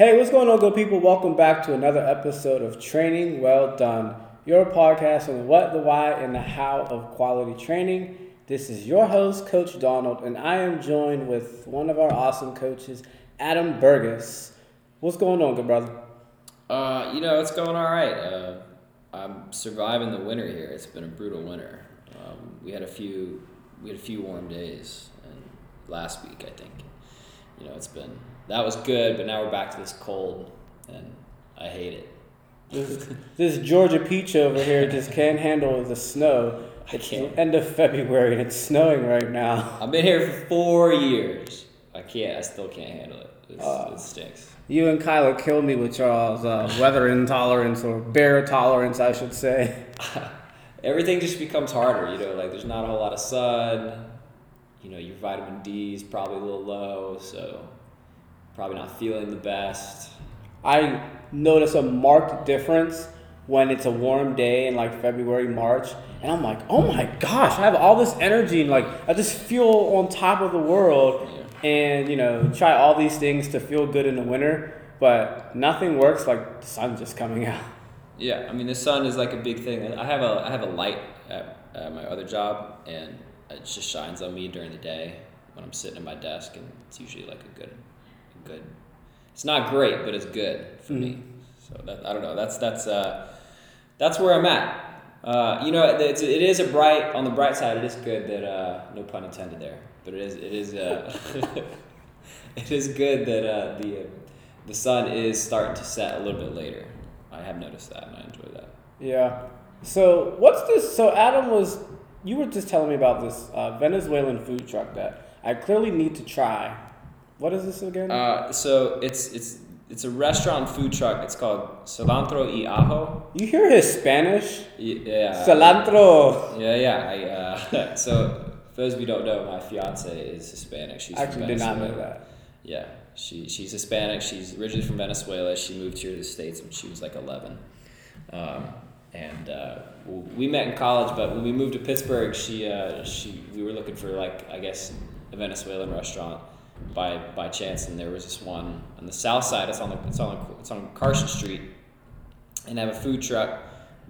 Hey, what's going on, good people? Welcome back to another episode of Training Well Done, your podcast on the what, the why, and the how of quality training. This is your host, Coach Donald, and I am joined with one of our awesome coaches, Adam Burgess. What's going on, good brother? Uh, you know, it's going all right. Uh, I'm surviving the winter here. It's been a brutal winter. Um, we had a few, we had a few warm days, and last week I think. You know, it's been that was good, but now we're back to this cold, and I hate it. This, this Georgia peach over here just can't handle the snow. I It's can't. the end of February and it's snowing right now. I've been here for four years. I can't. I still can't handle it. Uh. it stinks. You and Kyla killed me with y'all's uh, weather intolerance or bear tolerance, I should say. Everything just becomes harder. You know, like there's not a whole lot of sun. You know, your vitamin D is probably a little low, so probably not feeling the best. I notice a marked difference when it's a warm day in like February, March, and I'm like, oh my gosh, I have all this energy and like I just feel on top of the world, and you know, try all these things to feel good in the winter, but nothing works like the sun just coming out. Yeah, I mean the sun is like a big thing. I have a I have a light at, at my other job, and it just shines on me during the day when I'm sitting at my desk, and it's usually like a good, good. It's not great, but it's good for me. So that I don't know. That's that's uh, that's where I'm at. Uh, you know, it's, it is a bright on the bright side. It is good that uh, no pun intended there, but it is it is uh, it is good that uh, the the sun is starting to set a little bit later. I have noticed that, and I enjoy that. Yeah. So what's this? So Adam was, you were just telling me about this uh, Venezuelan food truck that I clearly need to try. What is this again? Uh, so it's it's it's a restaurant food truck. It's called Cilantro y Ajo. you hear his Spanish? Yeah. Cilantro. Yeah, yeah. I, uh, so for those of you don't know, my fiance is Hispanic. She's I actually did not know that. Yeah, she she's Hispanic. She's originally from Venezuela. She moved here to the states when she was like eleven, um, and uh, we met in college. But when we moved to Pittsburgh, she uh, she we were looking for like I guess a Venezuelan restaurant by by chance, and there was this one on the south side. It's on the it's on the, it's on Carson Street, and they have a food truck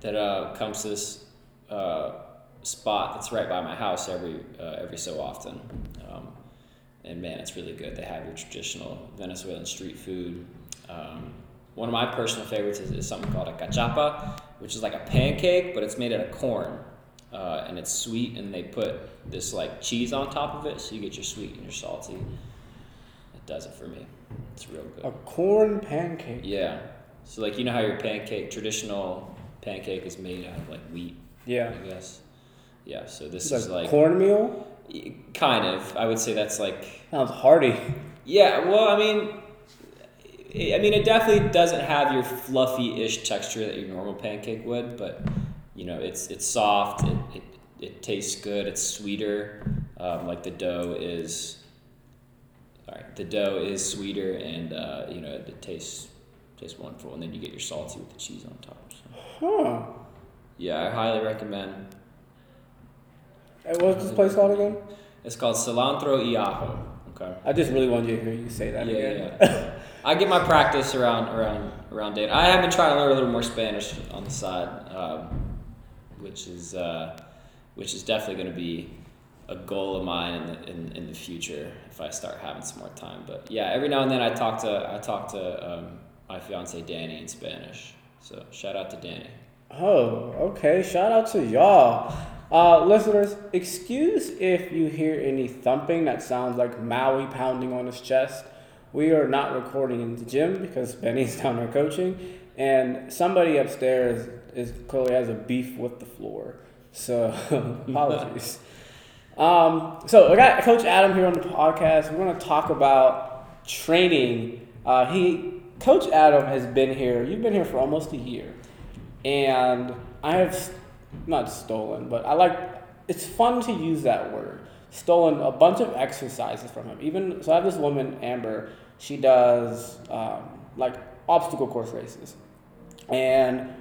that uh, comes to this. Uh, spot that's right by my house every uh, every so often. Um, and man, it's really good. They have your traditional Venezuelan street food. Um, one of my personal favorites is, is something called a cachapa, which is like a pancake, but it's made out of corn, uh, and it's sweet. And they put this like cheese on top of it, so you get your sweet and your salty. Does it for me. It's real good. A corn pancake. Yeah. So like you know how your pancake traditional pancake is made out of like wheat, Yeah. I guess. Yeah. So this It's is like like cornmeal. kind of. I would say that's like Sounds hearty. yeah. Well, I mean, I I mean, it definitely doesn't have your fluffy-ish texture that your normal pancake would, but you know, it's it's soft. It it, it tastes good. It's sweeter. Um, like the dough is. Sorry, the dough is sweeter, and uh, you know it, tastes tastes wonderful. And then you get your salty with the cheese on top. So. Huh. Yeah, I highly recommend. Hey, what's this place called again? It's called cilantro y ajo. Okay. I just really wanted you to hear you say that Yeah, again. yeah. I get my practice around around around date. I have been trying to learn a little more Spanish on the side, um, which is uh, which is definitely going to be a goal of mine in the in, in the future if I start having some more time. But yeah, every now and then I talk to I talk to um, my fiance Danny in Spanish. So shout out to Danny. Oh, okay. Shout out to y'all. Uh, listeners, excuse if you hear any thumping that sounds like Maui pounding on his chest. We are not recording in the gym because Benny's down there coaching, and somebody upstairs is clearly has a beef with the floor. So apologies. Um, so I got Coach Adam here on the podcast. We're going to talk about training. Uh, he, Coach Adam, has been here. You've been here for almost a year and I have not stolen, but I like it's fun to use that word. Stolen a bunch of exercises from him. Even so, I have this woman Amber. She does um, like obstacle course races, and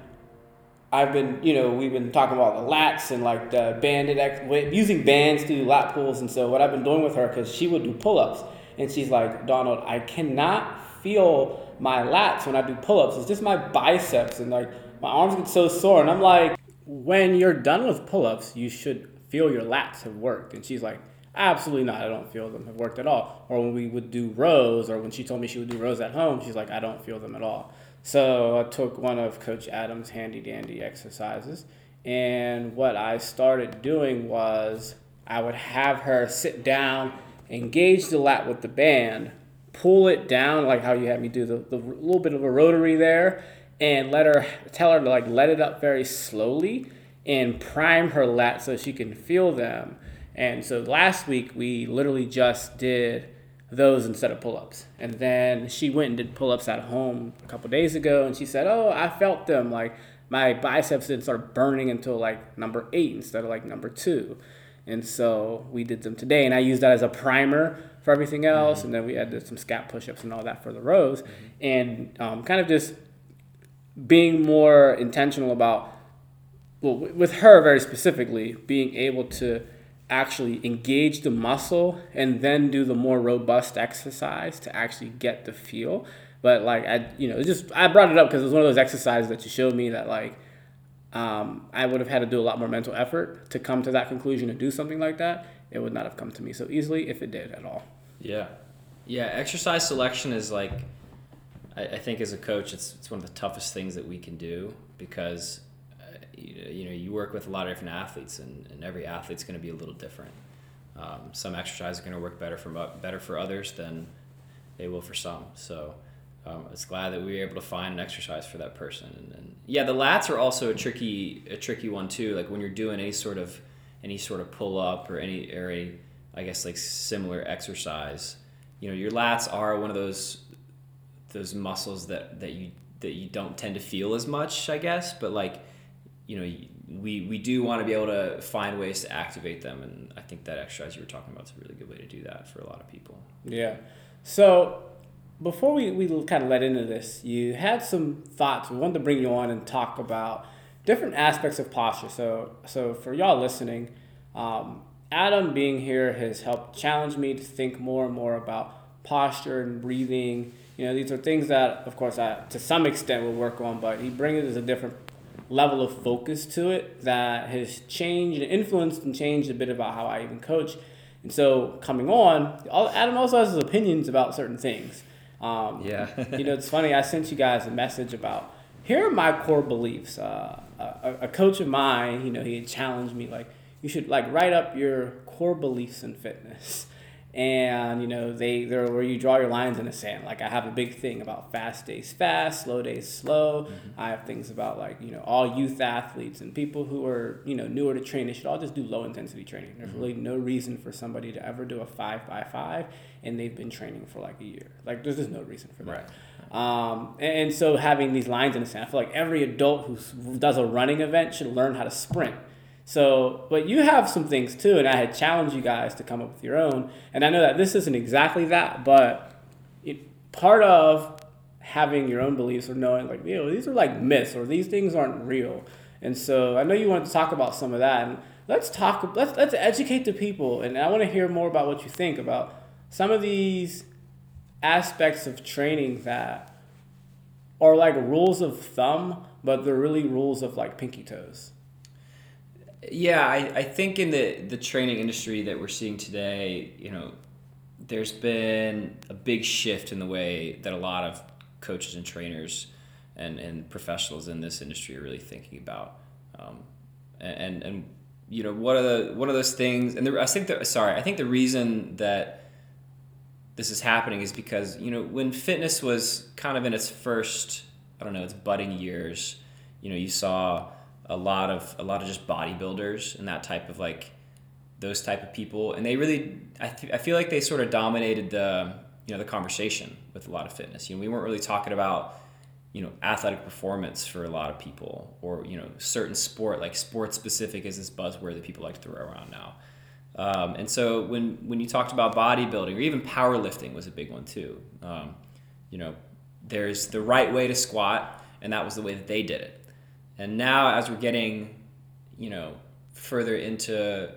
I've been, you know, we've been talking about the lats and like the banded ex- using bands to do lat pulls. And so what I've been doing with her, because she would do pull ups, and she's like, Donald, I cannot feel my lats when I do pull ups. It's just my biceps and like my arms get so sore. And I'm like, when you're done with pull ups, you should feel your lats have worked. And she's like, absolutely not. I don't feel them have worked at all. Or when we would do rows, or when she told me she would do rows at home, she's like, I don't feel them at all. So I took one of Coach Adams' handy dandy exercises. And what I started doing was I would have her sit down, engage the lat with the band, pull it down, like how you had me do the, the little bit of a rotary there, and let her tell her to like let it up very slowly and prime her lat so she can feel them. And so last week we literally just did those instead of pull-ups. And then she went and did pull-ups at home a couple days ago and she said, "Oh, I felt them like my biceps didn't start burning until like number 8 instead of like number 2." And so we did them today and I used that as a primer for everything else mm-hmm. and then we added some scap push-ups and all that for the rows mm-hmm. and um, kind of just being more intentional about well with her very specifically being able to actually engage the muscle and then do the more robust exercise to actually get the feel. But like i you know just i brought it up because it was one of those exercises that you showed me that like um, i would have had to do a lot more mental effort to come to that conclusion and do something like that. It would not have come to me so easily if it did at all. Yeah. Yeah exercise selection is like i, I think as a coach it's, it's one of the toughest things that we can do because you, know you work with a lot of different athletes and, and every athlete's going to be a little different. Um, some exercises are going to work better for better for others than they will for some. So um, I was glad that we were able to find an exercise for that person. And, and, yeah the lats are also a tricky a tricky one too. Like when you're doing any sort of any sort of pull up or any or a I guess like similar exercise you know your lats are one of those those muscles that that you that you don't tend to feel as much I guess. But like you know we we do want to be able to find ways to activate them and i think that exercise you were talking about is a really good way to do that for a lot of people. Yeah. So before we, we kind of let into this you had some thoughts we wanted to bring you on and talk about different aspects of posture. So so for y'all listening um, adam being here has helped challenge me to think more and more about posture and breathing. You know these are things that of course i to some extent will work on but he brings it as a different level of focus to it that has changed and influenced and changed a bit about how I even coach. And so coming on, Adam also has his opinions about certain things. Um, yeah. you know, it's funny. I sent you guys a message about here are my core beliefs. Uh, a, a coach of mine, you know, he had challenged me like you should like write up your core beliefs in fitness and you know they they're where you draw your lines in the sand. Like i have a big thing about fast days fast slow days slow. Mm-hmm. i have things about like you know all youth athletes and people who are you know newer to training. Should all just do low intensity training. There's mm-hmm. really no reason for somebody to ever do a five by five and they've been training for like a year. Like there's just no reason for that. Right. Um, and so having these lines in the sand, I feel like every adult who does a running event should learn how to sprint so, but you have some things too, and I had challenged you guys to come up with your own. And I know that this isn't exactly that, but it, part of having your own beliefs or knowing like, you know, these are like myths or these things aren't real. And so I know you want to talk about some of that. And let's talk, let's, let's educate the people. And I want to hear more about what you think about some of these aspects of training that are like rules of thumb, but they're really rules of like pinky toes. Yeah, I, I think in the, the training industry that we're seeing today, you know, there's been a big shift in the way that a lot of coaches and trainers and, and professionals in this industry are really thinking about. Um, and, and, you know, one of the, one of those things, and the, I think that, sorry, I think the reason that this is happening is because, you know, when fitness was kind of in its first, I don't know, its budding years, you know, you saw, a lot of a lot of just bodybuilders and that type of like those type of people. And they really I, th- I feel like they sort of dominated the you know the conversation with a lot of fitness. You know we weren't really talking about you know athletic performance for a lot of people or you know certain sport like sport specific is this buzzword that people like to throw around now. Um, and so when when you talked about bodybuilding or even powerlifting was a big one too. Um, you know there's the right way to squat and that was the way that they did it and now, as we're getting, you know, further into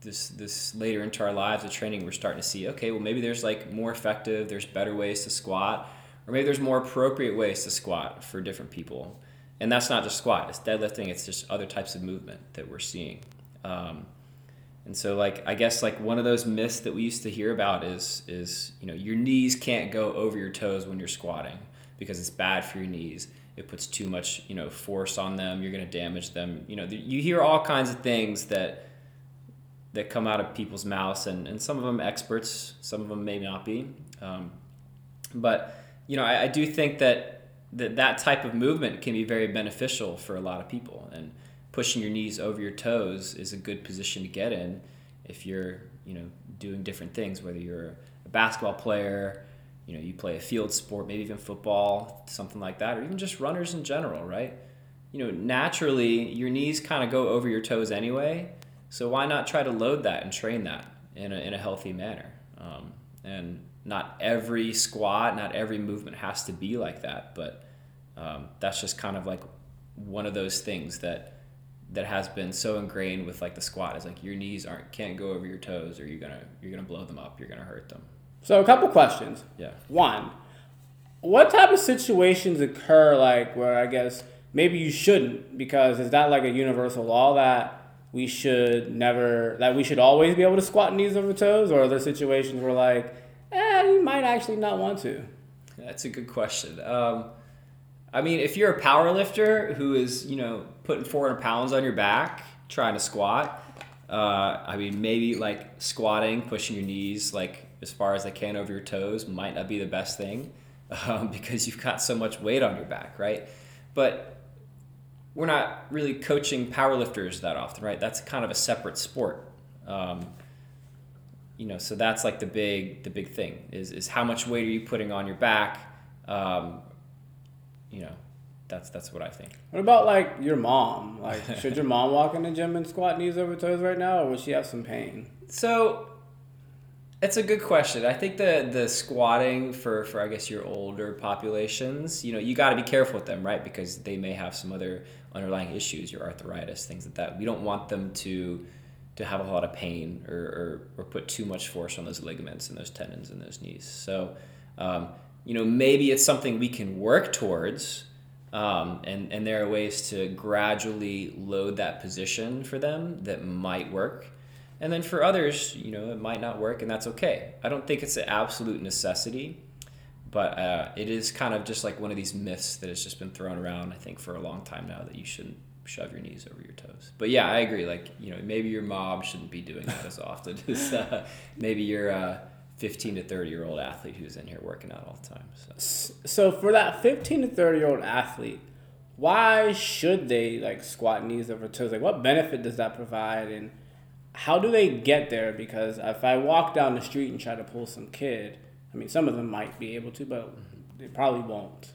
this this later into our lives of training, we're starting to see, okay, well maybe there's like more effective, there's better ways to squat, or maybe there's more appropriate ways to squat for different people. And that's not just squat; it's deadlifting. It's just other types of movement that we're seeing. Um, and so, like, I guess like one of those myths that we used to hear about is is you know your knees can't go over your toes when you're squatting because it's bad for your knees. It puts too much you know force on them. You're going to damage them. You know, you hear all kinds of things that that come out of people's mouths, and, and some of them experts, some of them may not be. Um, but you know, I, I do think that, that that type of movement can be very beneficial for a lot of people, and pushing your knees over your toes is a good position to get in if you're you know doing different things, whether you're a basketball player, you know, you play a field sport, maybe even football, something like that, or even just runners in general, right? You know, naturally your knees kind of go over your toes anyway so why not try to load that and train that in a, in a healthy manner? Um, and not every squat, not every movement has to be like that, but um, that's just kind of like one of those things that that has been so ingrained with like the squat is like your knees aren't can't go over your toes or you're gonna you're gonna blow them up, you're gonna hurt them. So a couple questions. Yeah. One, what type of situations occur like where I guess maybe you shouldn't because is that like a universal law that we should never that we should always be able to squat knees over toes, or are there situations where like, eh, you might actually not want to? That's a good question. Um, I mean, if you're a power lifter who is you know putting 400 pounds on your back trying to squat, uh, I mean maybe like squatting, pushing your knees like as far as they can over your toes might not be the best thing um, because you've got so much weight on your back, right? But we're not really coaching powerlifters that often, right? That's kind of a separate sport. Um, you know, so that's like the big the big thing is is how much weight are you putting on your back? Um, you know, that's that's what I think. What about like your mom? Like, should your mom walk in the gym and squat knees over toes right now, or would she have some pain? So it's a good question. I think the the squatting for for I guess your older populations, you know, you got to be careful with them, right? Because they may have some other underlying issues, your arthritis, things like that. We don't want them to to have a lot of pain or, or, or put too much force on those ligaments and those tendons and those knees. So, um, you know, maybe it's something we can work towards, um, and and there are ways to gradually load that position for them that might work. And then for others, you know, it might not work, and that's okay. I don't think it's an absolute necessity, but uh, it is kind of just like one of these myths that has just been thrown around, I think, for a long time now that you shouldn't shove your knees over your toes. But yeah, I agree. Like, you know, maybe your mom shouldn't be doing that as often as uh, maybe your a 15 to 30 year old athlete who's in here working out all the time. So. so for that 15 to 30 year old athlete, why should they like squat knees over toes? Like, what benefit does that provide? And how do they get there? Because if I walk down the street and try to pull some kid, I mean, some of them might be able to, but they probably won't.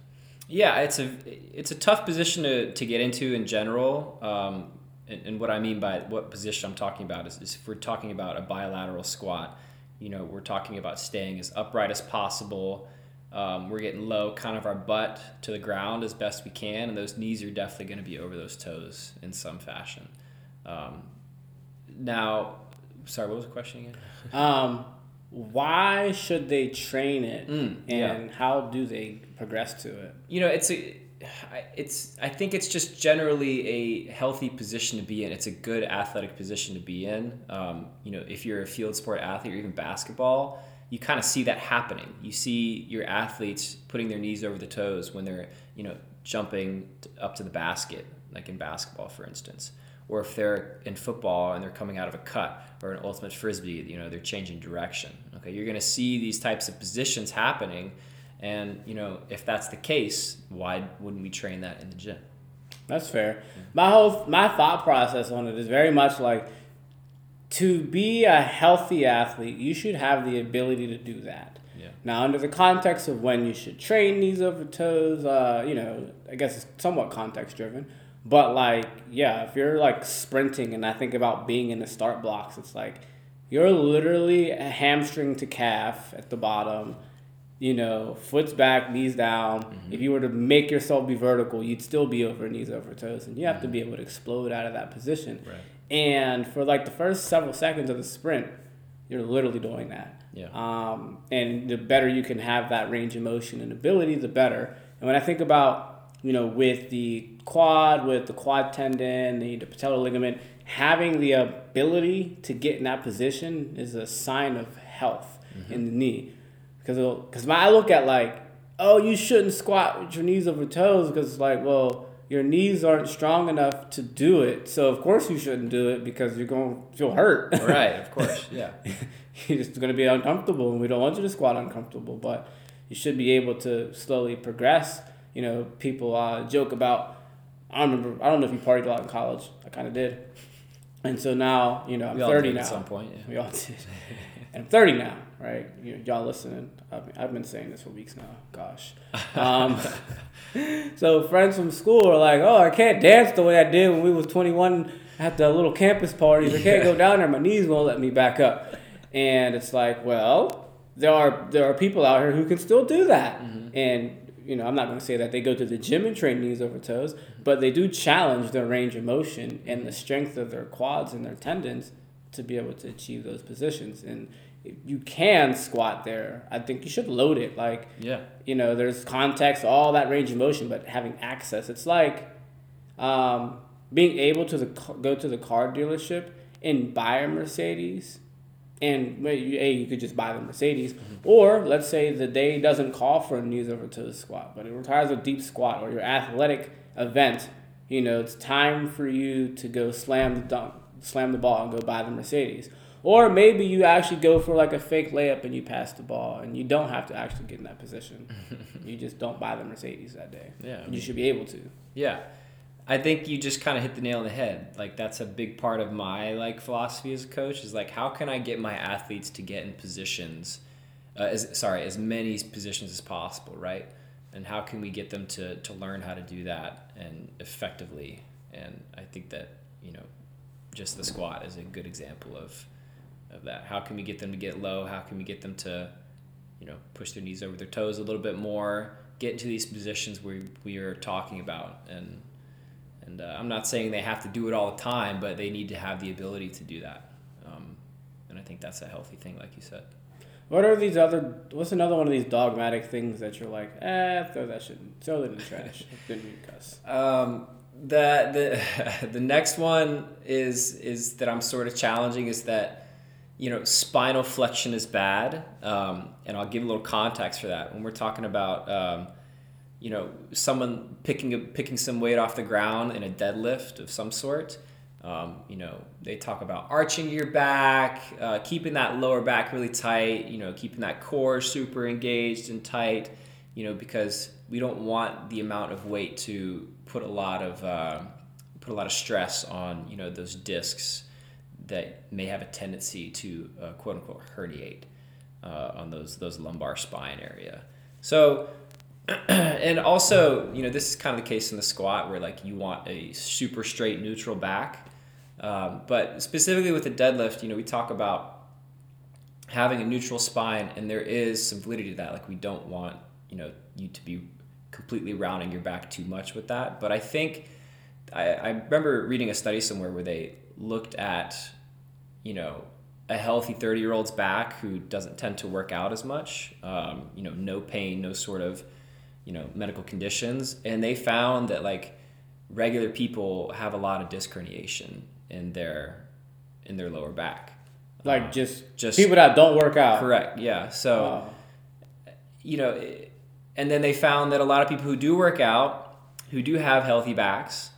Yeah, it's a it's a tough position to, to get into in general. Um, and, and, what I mean by what position I'm talking about is, is if we're talking about a bilateral squat, you know, we're talking about staying as upright as possible. Um, we're getting low, kind of our butt to the ground as best we can, and those knees are definitely going to be over those toes in some fashion. Um, now, sorry, what was the question again? um, why should they train it, mm, and yeah. how do they progress to it? You know, it's a, it's. I think it's just generally a healthy position to be in. It's a good athletic position to be in. Um, you know, if you're a field sport athlete or even basketball, you kind of see that happening. You see your athletes putting their knees over the toes when they're, you know, jumping up to the basket, like in basketball, for instance or if they're in football and they're coming out of a cut or an ultimate frisbee, you know, they're changing direction. Okay, you're going to see these types of positions happening, and you know, if that's the case, why wouldn't we train that in the gym? That's fair. My whole my thought process on it is very much like to be a healthy athlete, you should have the ability to do that. Yeah. Now, under the context of when you should train knees over toes, uh, you know, I guess it's somewhat context driven but like, yeah, if you're like sprinting and I think about being in the start blocks, it's like you're literally a hamstring to calf at the bottom. You know, foot's back, knees down. Mm-hmm. If you were to make yourself be vertical, you'd still be over knees over toes, and you have mm-hmm. to be able to explode out of that position. Right. And for like the first several seconds of the sprint, you're literally doing that. Yeah. Um, and the better you can have that range of motion and ability, the better. And when I think about, you know, with the quad, with the quad tendon, the, the patellar ligament, having the ability to get in that position is a sign of health mm-hmm. in the knee. Because because I look at like, oh, you shouldn't squat with your knees over toes because it's like, well, your knees aren't strong enough to do it. So of course you shouldn't do it because you're going to feel hurt. right. Of course. Yeah. you're just going to be uncomfortable, and we don't want you to squat uncomfortable. But you should be able to slowly progress. You know, people uh, joke about. I don't remember. I don't know if you partied a lot in college. I kind of did. And so now, you know, I'm We all 30 did now. at some point. Yeah. We all did. and I'm 30 now, right? You, y'all listening. I've, I've been saying this for weeks now. Gosh. Um, so friends from school are like, oh, I can't dance the way I did when we was 21 at the little campus parties. I can't go down there. My knees won't let me back up. And it's like, well, there are there are people out here who can still do that. And you know, I'm not going to say that they go to the gym and train knees over toes, but they do challenge their range of motion and the strength of their quads and their tendons to be able to achieve those positions. And you can squat there, I think you should load it. Like, Yeah. you know, there's context, all that range of motion, but having access. It's like um, being able to the go to the car dealership and buy a Mercedes, and well, you- a you could just buy the Mercedes, mm-hmm. or let's say the day doesn't call for a knees over to the squat, but it requires a deep squat or your athletic event. You know, it's time for you to go slam the dunk, slam the ball, and go buy the Mercedes. Or maybe you actually go for like a fake layup and you pass the ball, and you don't have to actually get in that position. you just don't buy the Mercedes that day. Yeah. you should be able to. Yeah. I think you just kind of hit the nail on the head. Like that's a big part of my like philosophy as a coach is like how can I get my athletes to get in positions uh, as sorry, as many positions as possible, right? And how can we get them to to learn how to do that and effectively? And I think that, you know, just the squat is a good example of of that. How can we get them to get low? How can we get them to, you know, push their knees over their toes a little bit more? Get into these positions where we are talking about, and and uh, I'm not saying they have to do it all the time, but they need to have the ability to do that. Um, and I think that's a healthy thing, like you said. What are these other? What's another one of these dogmatic things that you're like, eh, throw that shit, throw it in the trash. Didn't mean cuss. Um, the the the next one is is that I'm sort of challenging is that you know spinal flexion is bad, um, and I'll give a little context for that when we're talking about um, you know someone picking a, picking some weight off the ground in a deadlift of some sort. Um, you know, they talk about arching your back, uh, keeping that lower back really tight, you know, keeping that core super engaged and tight, you know, because we don't want the amount of weight to put a lot of uh, put a lot of stress on, you know, those discs that may have a tendency to uh, quote unquote herniate uh, on those those lumbar spine area. So and also, you know, this is kind of the case in the squat where like you want a super straight neutral back. Um, but specifically with the deadlift, you know, we talk about having a neutral spine, and there is some validity to that. Like we don't want you know you to be completely rounding your back too much with that. But I think I, I remember reading a study somewhere where they looked at you know a healthy 30 year old's back who doesn't tend to work out as much um, you know no pain no sort of you know medical conditions and they found that like regular people have a lot of disc herniation in their in their lower back Like Uh, just, just people that don't work out. correct yeah so Oh. you know, and then they found that a lot of people who do work out, who do have healthy backs,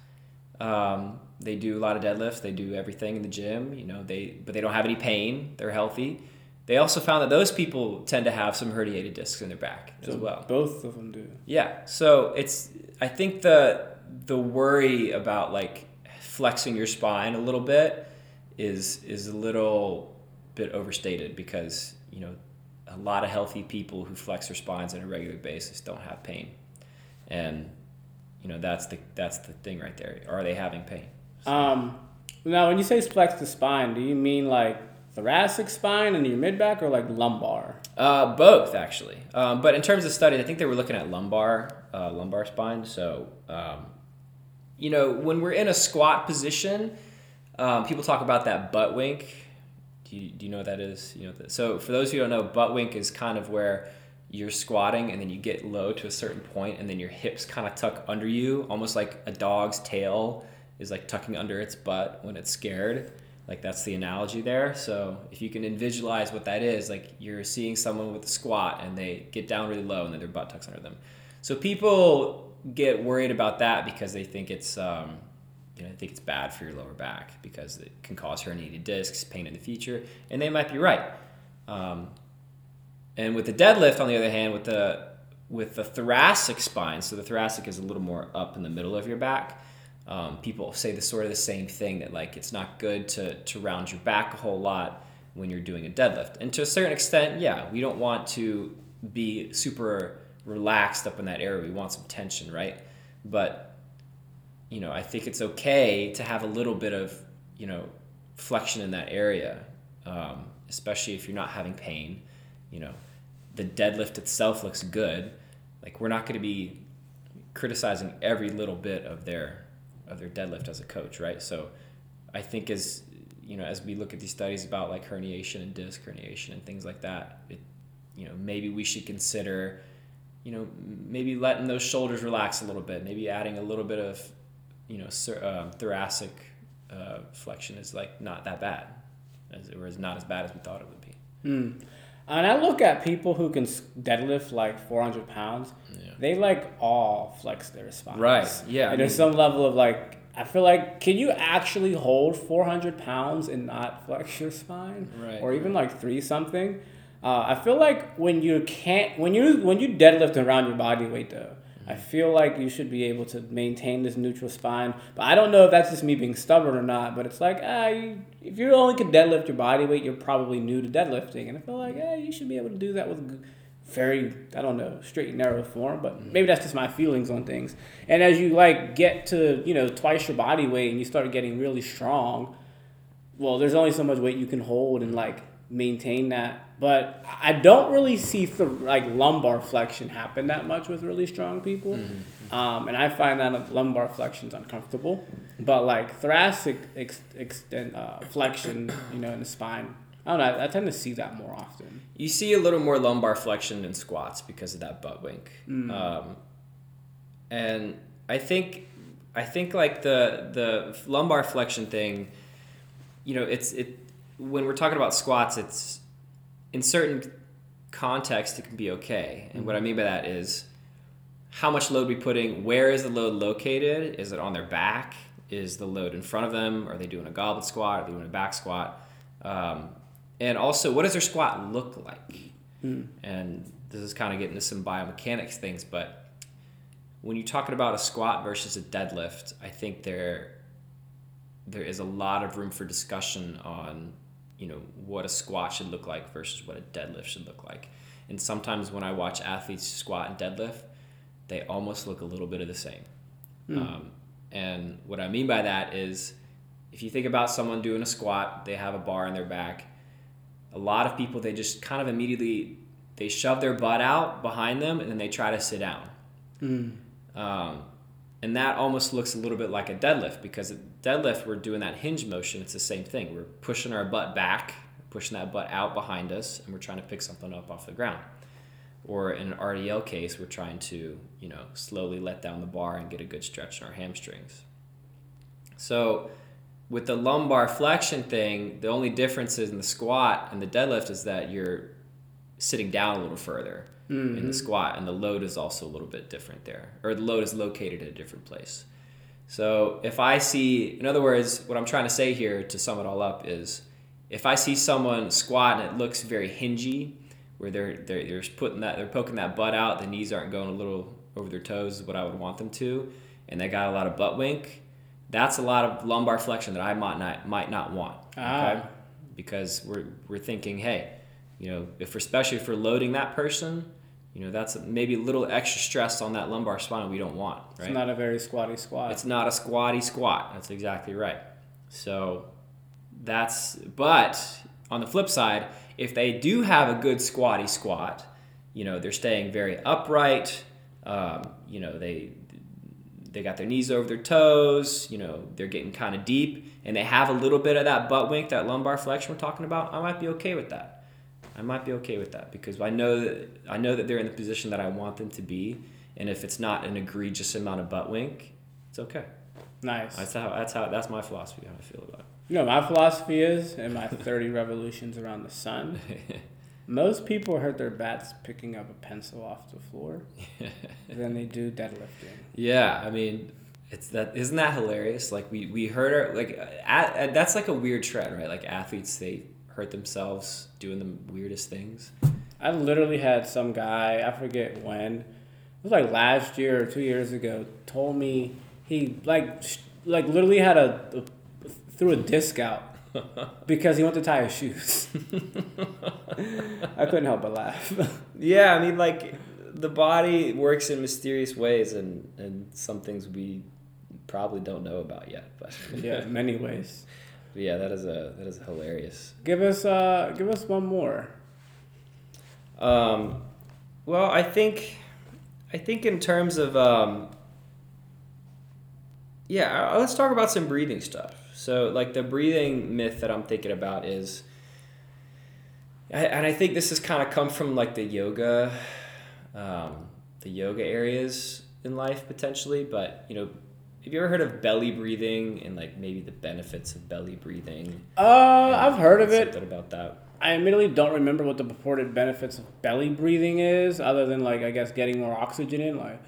um, they do a lot of deadlifts, they do everything in the gym, you know, they but they don't have any pain, they're healthy. They also found that those people tend to have some herniated discs in their back as well. Both of them do. Yeah. So it's I think the the worry about like flexing your spine a little bit is is a little bit overstated because you know a lot of healthy people who flex their spines on a regular basis don't have pain, and you know that's the that's the thing right there. Are they having pain? Um, now, when you say flex the spine, do you mean like thoracic spine and your mid back, or like lumbar? Uh, both actually, um, but in terms of studies, I think they were looking at lumbar, uh, lumbar spine. So, um, you know, when we're in a squat position, um, people talk about that butt wink. do you, do you know what that is? You know, so for those who don't know, butt wink is kind of where you're squatting and then you get low to a certain point and then your hips kind of tuck under you, almost like a dog's tail is like tucking under its butt when it's scared. Like that's the analogy there. So if you can visualize what that is, like you're seeing someone with a squat and they get down really low and then their butt tucks under them. So people get worried about that because they think it's um, you know, I think it's bad for your lower back because it can cause herniated discs, pain in the future, and they might be right. Um, and with the deadlift, on the other hand, with the with the thoracic spine, so the thoracic is a little more up in the middle of your back. Um, people say the sort of the same thing that like it's not good to to round your back a whole lot when you're doing a deadlift, and to a certain extent, yeah, we don't want to be super relaxed up in that area. We want some tension, right? But you know, I think it's okay to have a little bit of, you know, flexion in that area, um, especially if you're not having pain. You know, the deadlift itself looks good. Like we're not going to be criticizing every little bit of their of their deadlift as a coach, right? So, I think as you know, as we look at these studies about like herniation and disc herniation and things like that, it, you know, maybe we should consider, you know, maybe letting those shoulders relax a little bit, maybe adding a little bit of you know, um, thoracic uh, flexion is like not that bad, as, or is not as bad as we thought it would be. Mm. And I look at people who can deadlift like 400 pounds, yeah. they like all flex their spines. Right. Yeah. And there's some level of like, I feel like, can you actually hold 400 pounds and not flex your spine? Right. Or even like three something? Uh, I feel like when you can't, when you when you deadlift around your body weight though, I feel like you should be able to maintain this neutral spine. But I don't know if that's just me being stubborn or not. But it's like, ah, you, if you only can deadlift your body weight, you're probably new to deadlifting. And I feel like, yeah, you should be able to do that with very, I don't know, straight and narrow form. But mm-hmm. maybe that's just my feelings on things. And as you like get to, you know, twice your body weight and you start getting really strong, well, there's only so much weight you can hold and like maintain that but I don't really see th- like lumbar flexion happen that much with really strong people, mm-hmm. um, and I find that lumbar flexion is uncomfortable. But like thoracic ex- extend uh, flexion, you know, in the spine, I don't know. I tend to see that more often. You see a little more lumbar flexion in squats because of that butt wink, mm. um, and I think I think like the the lumbar flexion thing, you know, it's it when we're talking about squats, it's in certain contexts, it can be okay. And what I mean by that is how much load we putting, where is the load located? Is it on their back? Is the load in front of them? Are they doing a goblet squat? Are they doing a back squat? Um, and also, what does their squat look like? Mm. And this is kind of getting to some biomechanics things, but when you're talking about a squat versus a deadlift, I think there there is a lot of room for discussion on you know what a squat should look like versus what a deadlift should look like. And sometimes when I watch athletes squat and deadlift, they almost look a little bit of the same. Mm. Um, and what I mean by that is, if you think about someone doing a squat, they have a bar in their back. A lot of people they just kind of immediately they shove their butt out behind them and then they try to sit down. Mm. Um, and that almost looks a little bit like a deadlift because deadlift we're doing that hinge motion. It's the same thing. We're pushing our butt back pushing that butt out behind us and we're trying to pick something up off the ground. Or in an rdl case we're trying to you know slowly let down the bar and get a good stretch in our hamstrings. So with the lumbar flexion thing the only difference is in the squat and the deadlift is that you're sitting down a little further mm-hmm. in the mm-hmm. squat, and the load is also a little bit different there, or the load is located at a different place. So if I see, in other words, what I'm trying to say here to sum it all up is, if I see someone squat and it looks very hingy, where they're they're, they're putting that they're poking that butt out, the knees aren't going a little over their toes, is what I would want them to, and they got a lot of butt wink. That's a lot of lumbar flexion that I might not might not want. Ah. Okay, because we're we're thinking, hey, you know, if especially if we're loading that person, you know that's maybe a little extra stress on that lumbar spine we don't want right? it's not a very squatty squat. It's not a squatty squat. That's exactly right. So that's but on the flip side if they do have a good squatty squat you know they're staying very upright um, you know they they got their knees over their toes, you know, they're getting kind of deep, and they have a little bit of that butt wink, that lumbar flexion we're talking about, I might be okay with that. I might be okay with that because I know that I know that they're in the position that I want them to be, and if it's not an egregious amount of butt wink, it's okay. Nice. That's how that's how that's my philosophy how I feel about it. You know, my philosophy is in my 30 revolutions around the sun, most people hurt their bats picking up a pencil off the floor than they do deadlifting. Yeah, I mean, it's that isn't that hilarious? Like we we heard our like at, at, that's like a weird trend, right? Like athletes they hurt themselves doing the weirdest things. I literally had some guy, I forget when, it was like last year or two years ago, told me he like sh- like literally had a, a threw a disc out because he went to tie his shoes. I couldn't help but laugh. Yeah, I mean, like the body works in mysterious ways, and and some things we probably don't know about yet. But yeah, many ways. Yeah, that is a that is hilarious. Give us uh give us one more. Um, well, I think, I think in terms of, um, yeah, uh, let's talk about some breathing stuff. So, like the breathing myth that I'm thinking about is, and I think this has kind of come from like the yoga, um, the yoga areas in life potentially. But you know, have you ever heard of belly breathing and like maybe the benefits of belly breathing? Uh, I've heard of it. About that. I admittedly don't remember what the purported benefits of belly breathing is, other than like I guess getting more oxygen in, like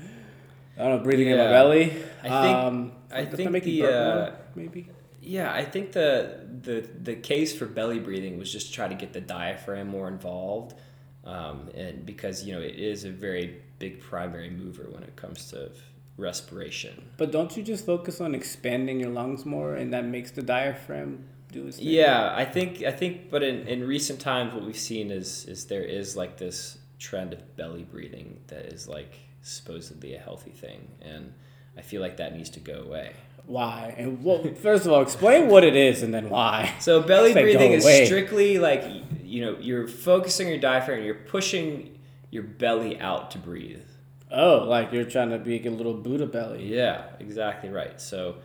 I don't know, breathing in my belly. I think- um, I think make the, uh, more, maybe. Yeah, I think the the the case for belly breathing was just to try to get the diaphragm more involved, um, and because you know it is a very big primary mover when it comes to respiration. But don't you just focus on expanding your lungs more, and that makes the diaphragm do its thing? Yeah, I think I think, but in, in recent times, what we've seen is is there is like this trend of belly breathing that is like supposedly a healthy thing, and I feel like that needs to go away. Why? And well, first of all, explain what it is, and then why. So belly breathing is away. strictly like you know you're focusing your diaphragm, you're pushing your belly out to breathe. Oh, like you're trying to be a little Buddha belly. Yeah, exactly right. So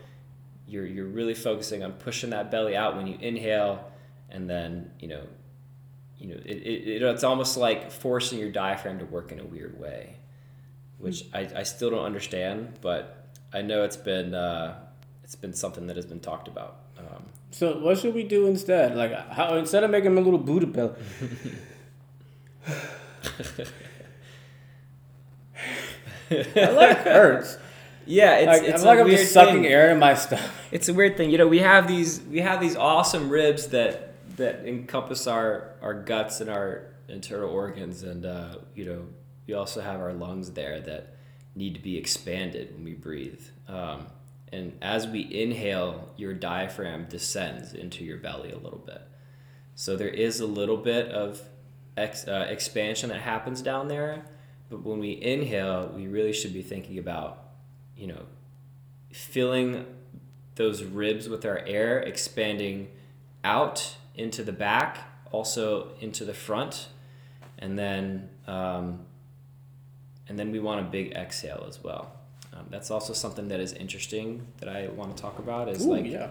you're you're really focusing on pushing that belly out when you inhale, and then you know, you know, it, it, it it's almost like forcing your diaphragm to work in a weird way, which I, I still don't understand, but I know it's been uh, it's been something that has been talked about. Um, So what should we do instead? Like how instead of making a little Buddha belly. Leg hurts. yeah, it's Like, it's I feel like I'm just sucking thing. air in my stomach. It's a weird thing. You know, we have these we have these awesome ribs that that encompass our our guts and our internal organs, and uh, you know, we also have our lungs there that need to be expanded when we breathe. Um, and as we inhale, your diaphragm descends into your belly a little bit. So there is a little bit of ex, uh, expansion that happens down there, but when we inhale, we really should be thinking about, you know, filling those ribs with our air, expanding out into the back, also into the front, and then um, and then we want a big exhale as well. Um, that's also something that is interesting that I want to talk about. Is Ooh, like yeah.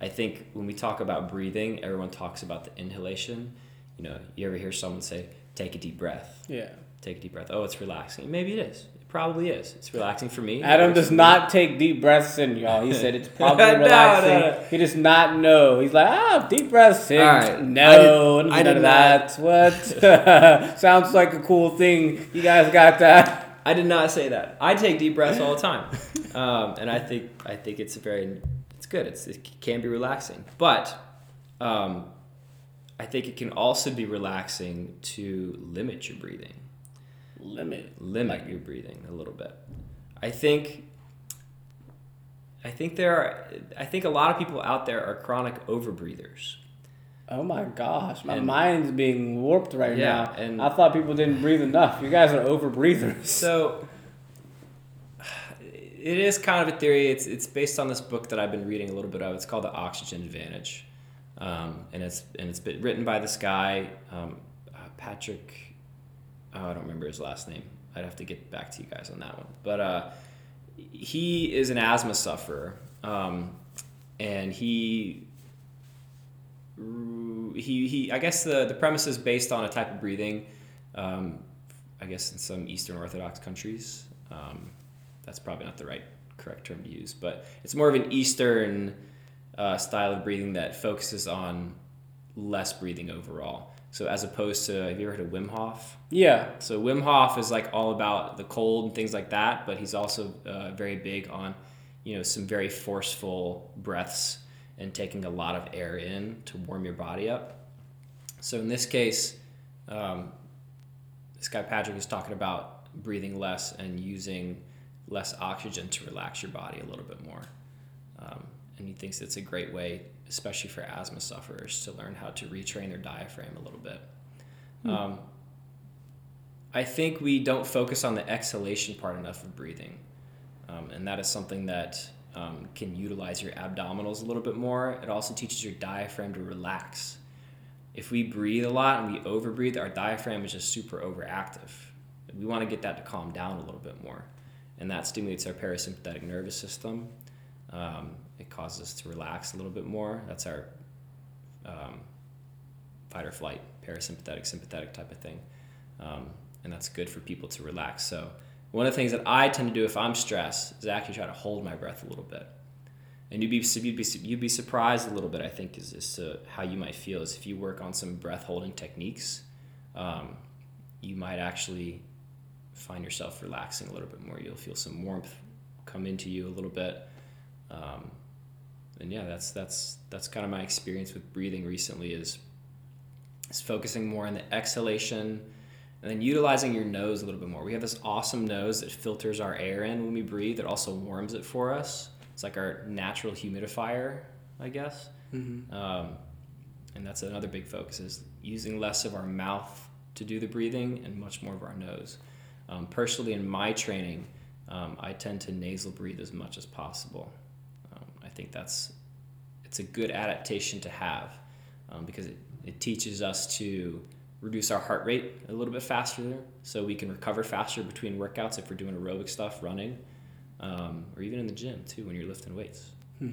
I think when we talk about breathing, everyone talks about the inhalation. You know, you ever hear someone say, "Take a deep breath." Yeah. Take a deep breath. Oh, it's relaxing. Maybe it is. It probably is. It's relaxing for me. Adam does for me. not take deep breaths in, y'all. He said it's probably No, no, relaxing. no. He does not know. He's like, ah, deep breaths in. All right. No, I did- none I did of not- that. What? Sounds like a cool thing. You guys got that? I did not say that. I take deep breaths all the time, um, and I think I think it's a very it's good. It's, it can be relaxing, but um, I think it can also be relaxing to limit your breathing. Limit. limit your breathing a little bit. I think I think there are I think a lot of people out there are chronic overbreathers. Oh my gosh, my And- mind's being warped right Yeah, now. and- I thought people didn't breathe enough. You guys are over breathers. So it is kind of a theory. It's it's based on this book that I've been reading a little bit of. It's called The Oxygen Advantage, um, and it's and it's been written by this guy um, uh, Patrick. Oh, I don't remember his last name. I'd have to get back to you guys on that one. But uh, he is an asthma sufferer, um, and he he, he I guess the, the premise is based on a type of breathing, um, I guess in some Eastern Orthodox countries. Um, that's probably not the right correct term to use, but it's more of an Eastern uh, style of breathing that focuses on less breathing overall. So as opposed to, have you ever heard of Wim Hof? Yeah. So Wim Hof is like all about the cold and things like that, but he's also uh, very big on, you know, some very forceful breaths and taking a lot of air in to warm your body up. So in this case, um, this guy Patrick is talking about breathing less and using less oxygen to relax your body a little bit more. Um, and he thinks it's a great way, especially for asthma sufferers, to learn how to retrain their diaphragm a little bit. Hmm. Um, I think we don't focus on the exhalation part enough of breathing. Um, and that is something that um, can utilize your abdominals a little bit more. It also teaches your diaphragm to relax. If we breathe a lot and we overbreathe, our diaphragm is just super overactive. We want to get that to calm down a little bit more. And that stimulates our parasympathetic nervous system. Um, it causes us to relax a little bit more. That's our um, fight or flight, parasympathetic, sympathetic type of thing. Um, and that's good for people to relax. So, one of the things that I tend to do if I'm stressed is actually try to hold my breath a little bit. And you'd be, you'd be, you'd be surprised a little bit, I think, is as to how you might feel is if you work on some breath holding techniques, um, you might actually find yourself relaxing a little bit more. You'll feel some warmth come into you a little bit. Um, and yeah, that's that's that's kind of my experience with breathing recently is is focusing more on the exhalation and then utilizing your nose a little bit more. We have this awesome nose that filters our air in when we breathe. It also warms it for us. It's like our natural humidifier, I guess. Mm-hmm. Um, and that's another big focus is using less of our mouth to do the breathing and much more of our nose. Um, personally, in my training, um, I tend to nasal breathe as much as possible. I think that's it's a good adaptation to have um, because it, it teaches us to reduce our heart rate a little bit faster so we can recover faster between workouts if we're doing aerobic stuff running um, or even in the gym too when you're lifting weights. Hmm.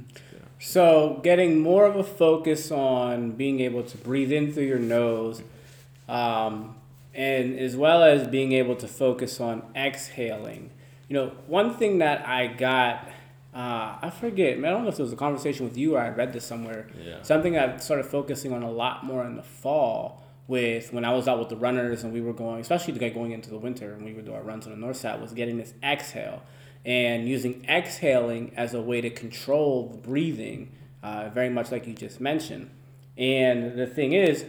so getting more of a focus on being able to breathe in through your nose um, and as well as being able to focus on exhaling. You know one thing that i got uh, I forget. man, I don't know if it was a conversation with you or I read this somewhere. Yeah. Something I started focusing on a lot more in the fall with when I was out with the runners and we were going, especially the guy going into the winter and we would do our runs on the north side, was getting this exhale and using exhaling as a way to control the breathing, uh, very much like you just mentioned. And the thing is,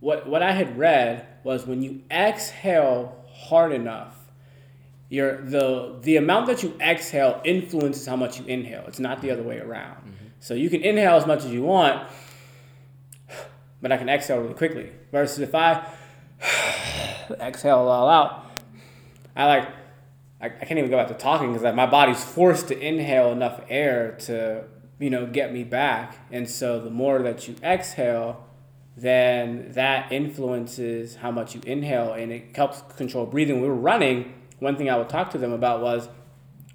what what I had read was when you exhale hard enough, your the the amount that you exhale influences how much you inhale. It's not the other way around. Mm-hmm. So you can inhale as much as you want but I can exhale really quickly. Versus if I exhale all out, I like I, I can't even go back to talking because my body's forced to inhale enough air to you know get me back. And so the more that you exhale, then that influences how much you inhale, and it helps control breathing. When we were running. One thing I would talk to them about was,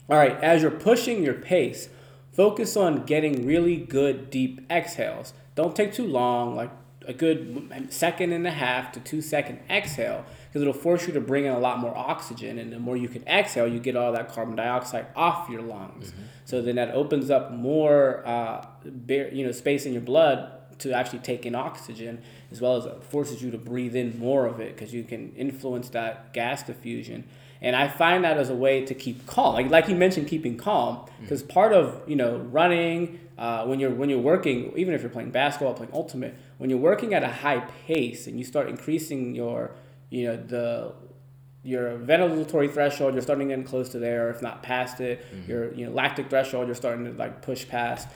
all right, as you're pushing your pace, focus on getting really good deep exhales. Don't take too long, like a good second and a half to two second exhale because it'll force you to bring in a lot more oxygen and the more you can exhale you get all that carbon dioxide off your lungs mm-hmm. so then that opens up more uh, you know space in your blood to actually take in oxygen as well as forces you to breathe in more of it because you can influence that gas diffusion and I find that as a way to keep calm. Like like you mentioned, keeping calm, because mm. part of you know running uh, when you're when you're working, even if you're playing basketball, playing ultimate, when you're working at a high pace and you start increasing your you know the your ventilatory threshold, you're starting getting close to there, if not past it. Mm-hmm. Your you know lactic threshold, you're starting to like push past.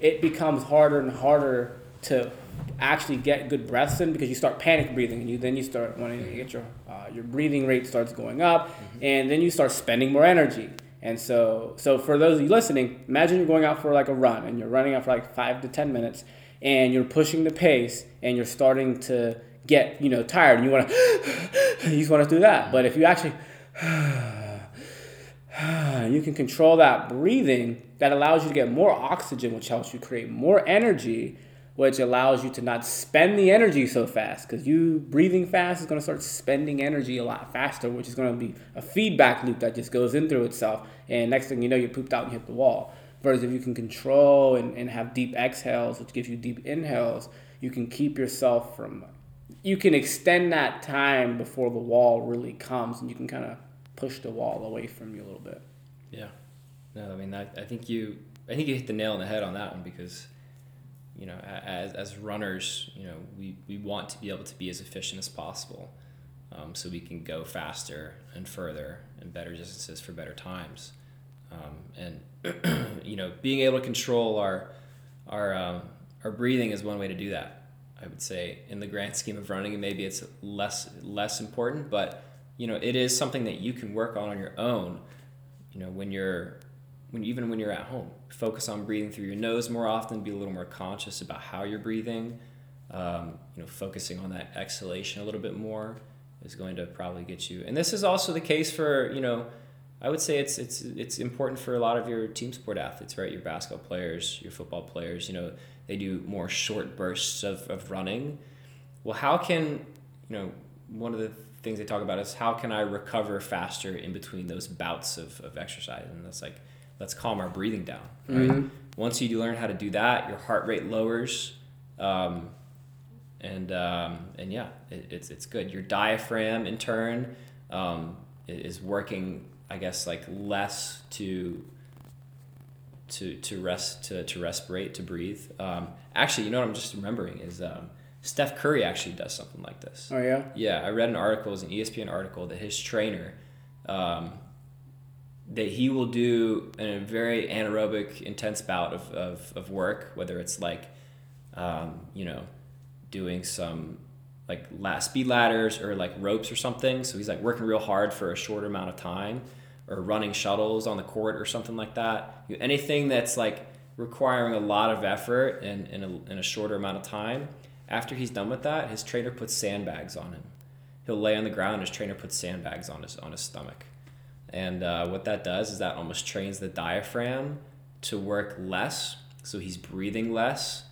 It becomes harder and harder to actually get good breaths in because you start panic breathing and you then you start wanting to get your uh, your breathing rate starts going up mm-hmm. and then you start spending more energy and so so for those of you listening imagine you're going out for like a run and you're running out for like five to ten minutes and you're pushing the pace and you're starting to get you know tired and you want to you just want to do that but if you actually you can control that breathing that allows you to get more oxygen, which helps you create more energy, which allows you to not spend the energy so fast. Because you breathing fast is going to start spending energy a lot faster, which is going to be a feedback loop that just goes in through itself. And next thing you know, you pooped out and hit the wall. Whereas if you can control and, and have deep exhales, which gives you deep inhales, you can keep yourself from, you can extend that time before the wall really comes and you can kind of push the wall away from you a little bit. Yeah. No, I mean, I, I think you, I think you hit the nail on the head on that one because, you know, as, as runners, you know, we, we want to be able to be as efficient as possible um, so we can go faster and further and better distances for better times. Um, and you know, being able to control our our um, our breathing is one way to do that. I would say, in the grand scheme of running, maybe it's less less important, but you know, it is something that you can work on on your own. You know, when you're when even when you're at home, focus on breathing through your nose more often. Be a little more conscious about how you're breathing. Um, you know, focusing on that exhalation a little bit more is going to probably get you. And this is also the case for you know I would say it's it's it's important for a lot of your team sport athletes, right? Your basketball players, your football players, you know, they do more short bursts of, of running. Well, how can you know one of the things they talk about is how can I recover faster in between those bouts of, of exercise? And that's like let's calm our breathing down. Right? Mm-hmm. Once you learn how to do that, your heart rate lowers. Um, and um, and yeah, it, it's it's good. Your diaphragm, in turn, um, is working I guess like less to to to rest to, to respirate to breathe. Um, actually, you know what I'm just remembering is um, Steph Curry actually does something like this. Oh yeah. Yeah, I read an article, it was an ESPN article that his trainer. Um, that he will do a very anaerobic, intense bout of, of, of work, whether it's like, um, you know, doing some like last speed ladders or like ropes or something. So he's like working real hard for a short amount of time, or running shuttles on the court or something like that. You, anything that's like requiring a lot of effort in, in, a, in a shorter amount of time. After he's done with that, his trainer puts sandbags on him. He'll lay on the ground. His trainer puts sandbags on his on his stomach, and uh, what that does is that almost trains the diaphragm to work less. So he's breathing less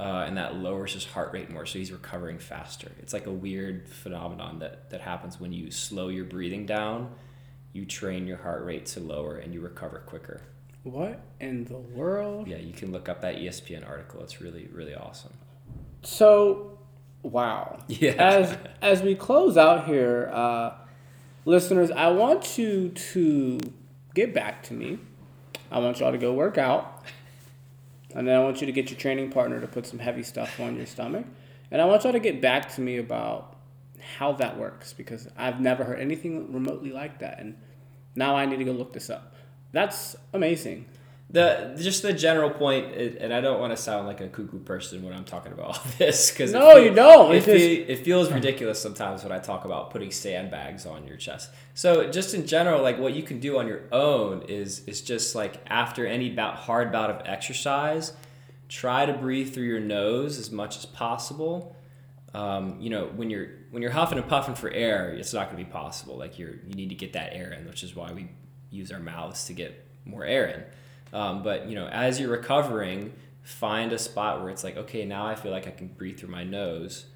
uh, and that lowers his heart rate more, so he's recovering faster. It's like a weird phenomenon that, that happens when you slow your breathing down, you train your heart rate to lower, and you recover quicker. What in the world? Yeah, you can look up that ESPN article. It's really, really awesome. So, wow. Yeah. As as we close out here, uh, listeners, I want you to get back to me. I want y'all to go work out. And then I want you to get your training partner to put some heavy stuff on your stomach. And I want y'all to get back to me about how that works because I've never heard anything remotely like that. And now I need to go look this up. That's amazing the just the general point, and I don't want to sound like a cuckoo person when I'm talking about all this because no, you don't. It, it, it, feels ridiculous sometimes when I talk about putting sandbags on your chest. So just in general, like what you can do on your own is is just like after any bout, hard bout of exercise, try to breathe through your nose as much as possible. Um, you know, when you're when you're huffing and puffing for air, it's not going to be possible. Like you're you need to get that air in, which is why we use our mouths to get more air in. Um, but you know, as you're recovering, find a spot where it's like, okay, now I feel like I can breathe through my nose.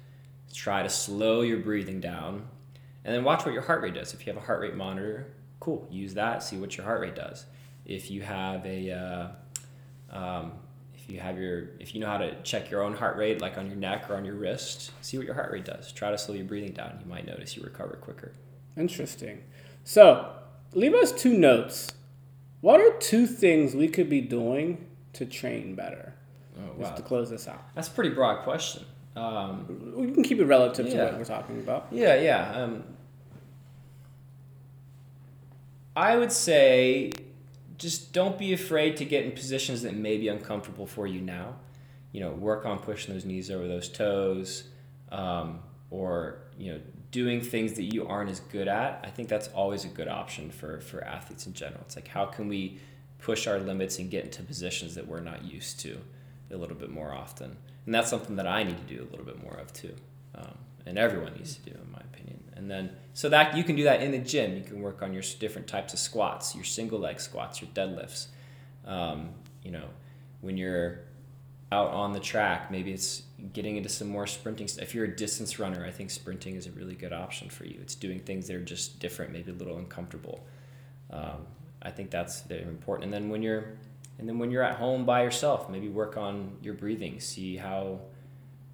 Try to slow your breathing down, and then watch what your heart rate does. If you have a heart rate monitor, cool, use that. See what your heart rate does. If you have a uh, um, if you have your if you know how to check your own heart rate like on your neck or on your wrist see what your heart rate does try to slow your breathing down you might notice you recover quicker interesting so leave us two notes what are two things we could be doing to train better? Oh, wow. Just to close this out. That's a pretty broad question. Um, we can keep it relative yeah. to what we're talking about. Yeah, yeah. Um, I would say just don't be afraid to get in positions that may be uncomfortable for you now. You know, work on pushing those knees over those toes, um, or you know, doing things that you aren't as good at, I think that's always a good option for, for athletes in general. It's like, how can we push our limits and get into positions that we're not used to a little bit more often? And that's something that I need to do a little bit more of too. um, and everyone needs to do, in my opinion. And then so that you can do that in the gym. You can work on your different types of squats, your single leg squats, your deadlifts. Um, you know, when you're out on the track, maybe it's getting into some more sprinting. If you're a distance runner, I think sprinting is a really good option for you. It's doing things that are just different, maybe a little uncomfortable. Um, I think that's very important. And then when you're and then when you're at home by yourself, maybe work on your breathing. See how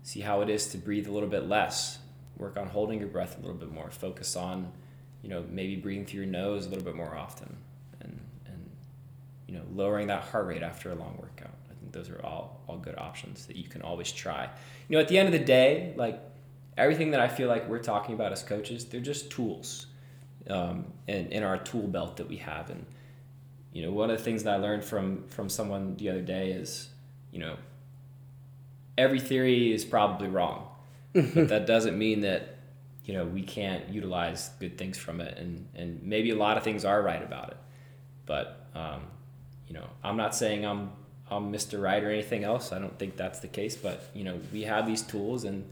see how it is to breathe a little bit less. Work on holding your breath a little bit more. Focus on, you know, maybe breathing through your nose a little bit more often, and and you know, lowering that heart rate after a long workout. Think those are all all good options that you can always try. You know, at the end of the day, like everything that I feel like we're talking about as coaches, they're just tools, um, in in our tool belt that we have. And you know, one of the things that I learned from from someone the other day is, you know, every theory is probably wrong, but that doesn't mean that you know we can't utilize good things from it, and and maybe a lot of things are right about it, but um, you know, I'm not saying I'm I'm Mr. Right or anything else. I don't think that's the case, but you know, we have these tools, and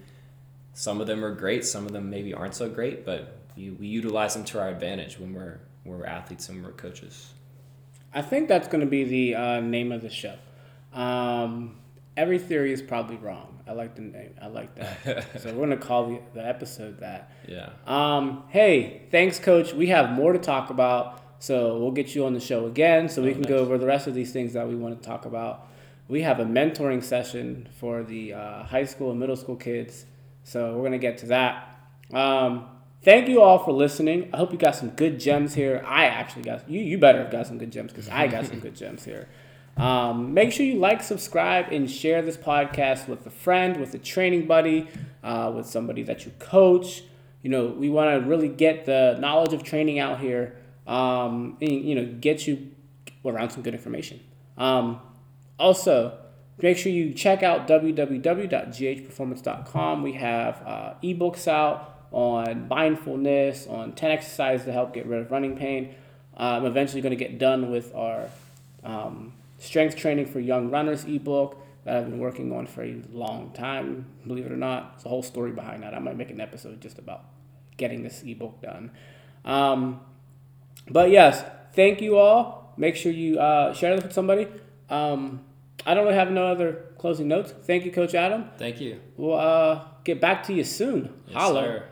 some of them are great, some of them maybe aren't so great, but we, we utilize them to our advantage when we're when we're athletes and we're coaches. I think that's going to be the uh, name of the show. Um, every theory is probably wrong. I like the name. I like that. so we're going to call the, the episode that. Yeah. Um, hey, thanks, Coach. We have more to talk about. So we'll get you on the show again so we oh, can nice. go over the rest of these things that we want to talk about. We have a mentoring session for the uh, high school and middle school kids. So we're going to get to that. Um, Thank you all for listening. I hope you got some good gems here. I actually got you. You better have got some good gems because I got some good gems here. Um, make sure you like, subscribe, and share this podcast with a friend, with a training buddy, uh, with somebody that you coach. You know, we want to really get the knowledge of training out here. Um, and, you know, get you around some good information. Um, also, make sure you check out www.ghperformance.com. We have uh, ebooks out on mindfulness, on 10 exercises to help get rid of running pain. I'm eventually going to get done with our um, strength training for young runners ebook that I've been working on for a long time. Believe it or not, there's a whole story behind that. I might make an episode just about getting this ebook done. Um, but yes, thank you all. Make sure you uh, share this with somebody. Um, I don't really have no other closing notes. Thank you, Coach Adam. Thank you. We'll uh, get back to you soon. Yes, Holla. Sir.